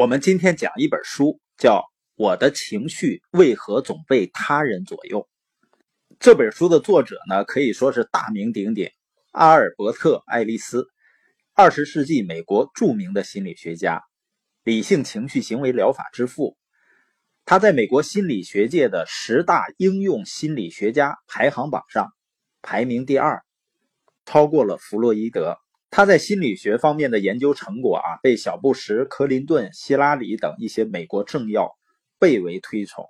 我们今天讲一本书，叫《我的情绪为何总被他人左右》。这本书的作者呢，可以说是大名鼎鼎，阿尔伯特·爱丽丝，二十世纪美国著名的心理学家，理性情绪行为疗法之父。他在美国心理学界的十大应用心理学家排行榜上排名第二，超过了弗洛伊德。他在心理学方面的研究成果啊，被小布什、克林顿、希拉里等一些美国政要倍为推崇。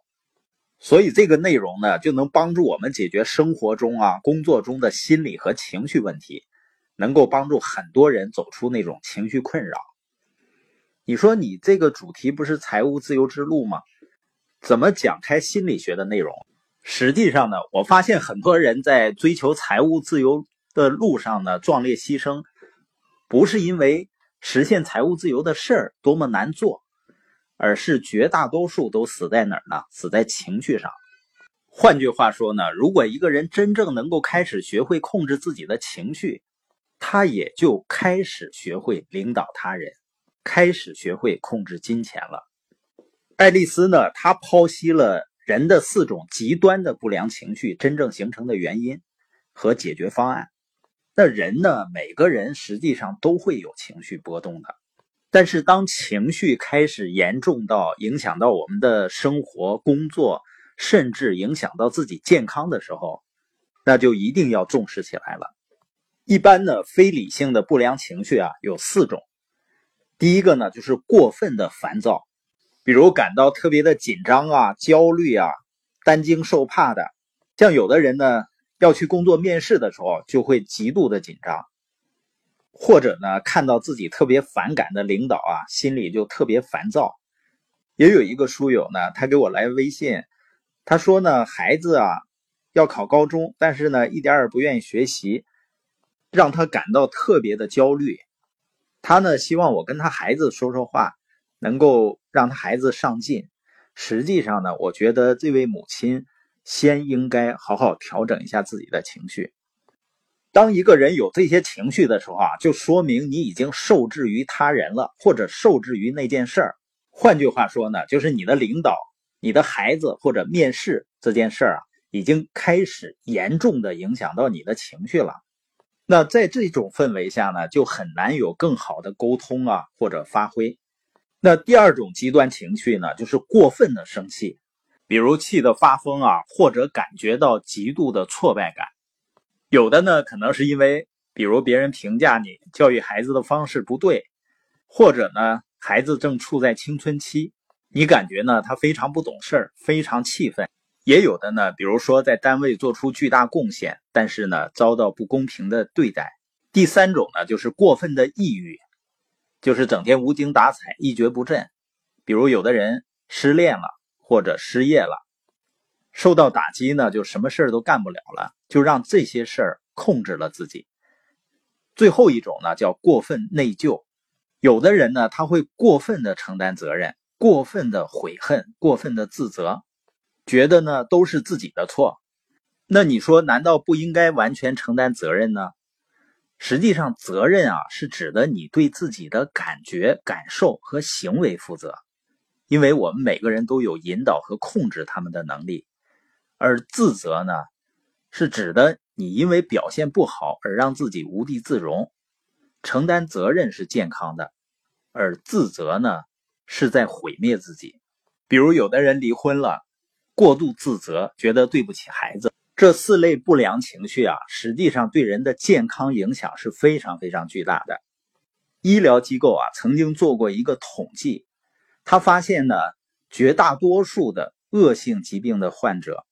所以这个内容呢，就能帮助我们解决生活中啊、工作中的心理和情绪问题，能够帮助很多人走出那种情绪困扰。你说你这个主题不是财务自由之路吗？怎么讲开心理学的内容？实际上呢，我发现很多人在追求财务自由的路上呢，壮烈牺牲。不是因为实现财务自由的事儿多么难做，而是绝大多数都死在哪儿呢？死在情绪上。换句话说呢，如果一个人真正能够开始学会控制自己的情绪，他也就开始学会领导他人，开始学会控制金钱了。爱丽丝呢，她剖析了人的四种极端的不良情绪真正形成的原因和解决方案。那人呢？每个人实际上都会有情绪波动的，但是当情绪开始严重到影响到我们的生活、工作，甚至影响到自己健康的时候，那就一定要重视起来了。一般呢，非理性的不良情绪啊有四种。第一个呢，就是过分的烦躁，比如感到特别的紧张啊、焦虑啊、担惊受怕的，像有的人呢。要去工作面试的时候，就会极度的紧张，或者呢，看到自己特别反感的领导啊，心里就特别烦躁。也有一个书友呢，他给我来微信，他说呢，孩子啊要考高中，但是呢，一点也不愿意学习，让他感到特别的焦虑。他呢，希望我跟他孩子说说话，能够让他孩子上进。实际上呢，我觉得这位母亲。先应该好好调整一下自己的情绪。当一个人有这些情绪的时候啊，就说明你已经受制于他人了，或者受制于那件事儿。换句话说呢，就是你的领导、你的孩子或者面试这件事儿啊，已经开始严重的影响到你的情绪了。那在这种氛围下呢，就很难有更好的沟通啊，或者发挥。那第二种极端情绪呢，就是过分的生气。比如气得发疯啊，或者感觉到极度的挫败感，有的呢可能是因为，比如别人评价你教育孩子的方式不对，或者呢孩子正处在青春期，你感觉呢他非常不懂事儿非常气愤。也有的呢，比如说在单位做出巨大贡献，但是呢遭到不公平的对待。第三种呢就是过分的抑郁，就是整天无精打采、一蹶不振。比如有的人失恋了。或者失业了，受到打击呢，就什么事儿都干不了了，就让这些事儿控制了自己。最后一种呢，叫过分内疚。有的人呢，他会过分的承担责任，过分的悔恨，过分的自责，觉得呢都是自己的错。那你说，难道不应该完全承担责任呢？实际上，责任啊，是指的你对自己的感觉、感受和行为负责。因为我们每个人都有引导和控制他们的能力，而自责呢，是指的你因为表现不好而让自己无地自容。承担责任是健康的，而自责呢，是在毁灭自己。比如有的人离婚了，过度自责，觉得对不起孩子，这四类不良情绪啊，实际上对人的健康影响是非常非常巨大的。医疗机构啊，曾经做过一个统计。他发现呢，绝大多数的恶性疾病的患者，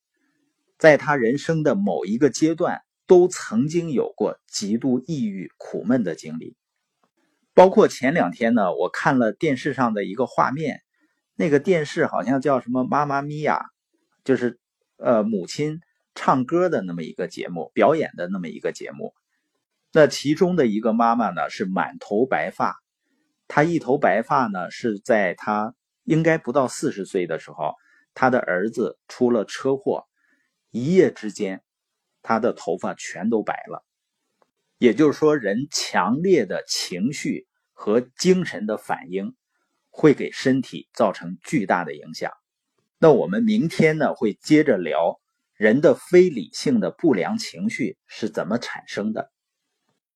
在他人生的某一个阶段，都曾经有过极度抑郁、苦闷的经历。包括前两天呢，我看了电视上的一个画面，那个电视好像叫什么《妈妈咪呀》，就是呃母亲唱歌的那么一个节目，表演的那么一个节目。那其中的一个妈妈呢，是满头白发。他一头白发呢，是在他应该不到四十岁的时候，他的儿子出了车祸，一夜之间，他的头发全都白了。也就是说，人强烈的情绪和精神的反应，会给身体造成巨大的影响。那我们明天呢会接着聊人的非理性的不良情绪是怎么产生的。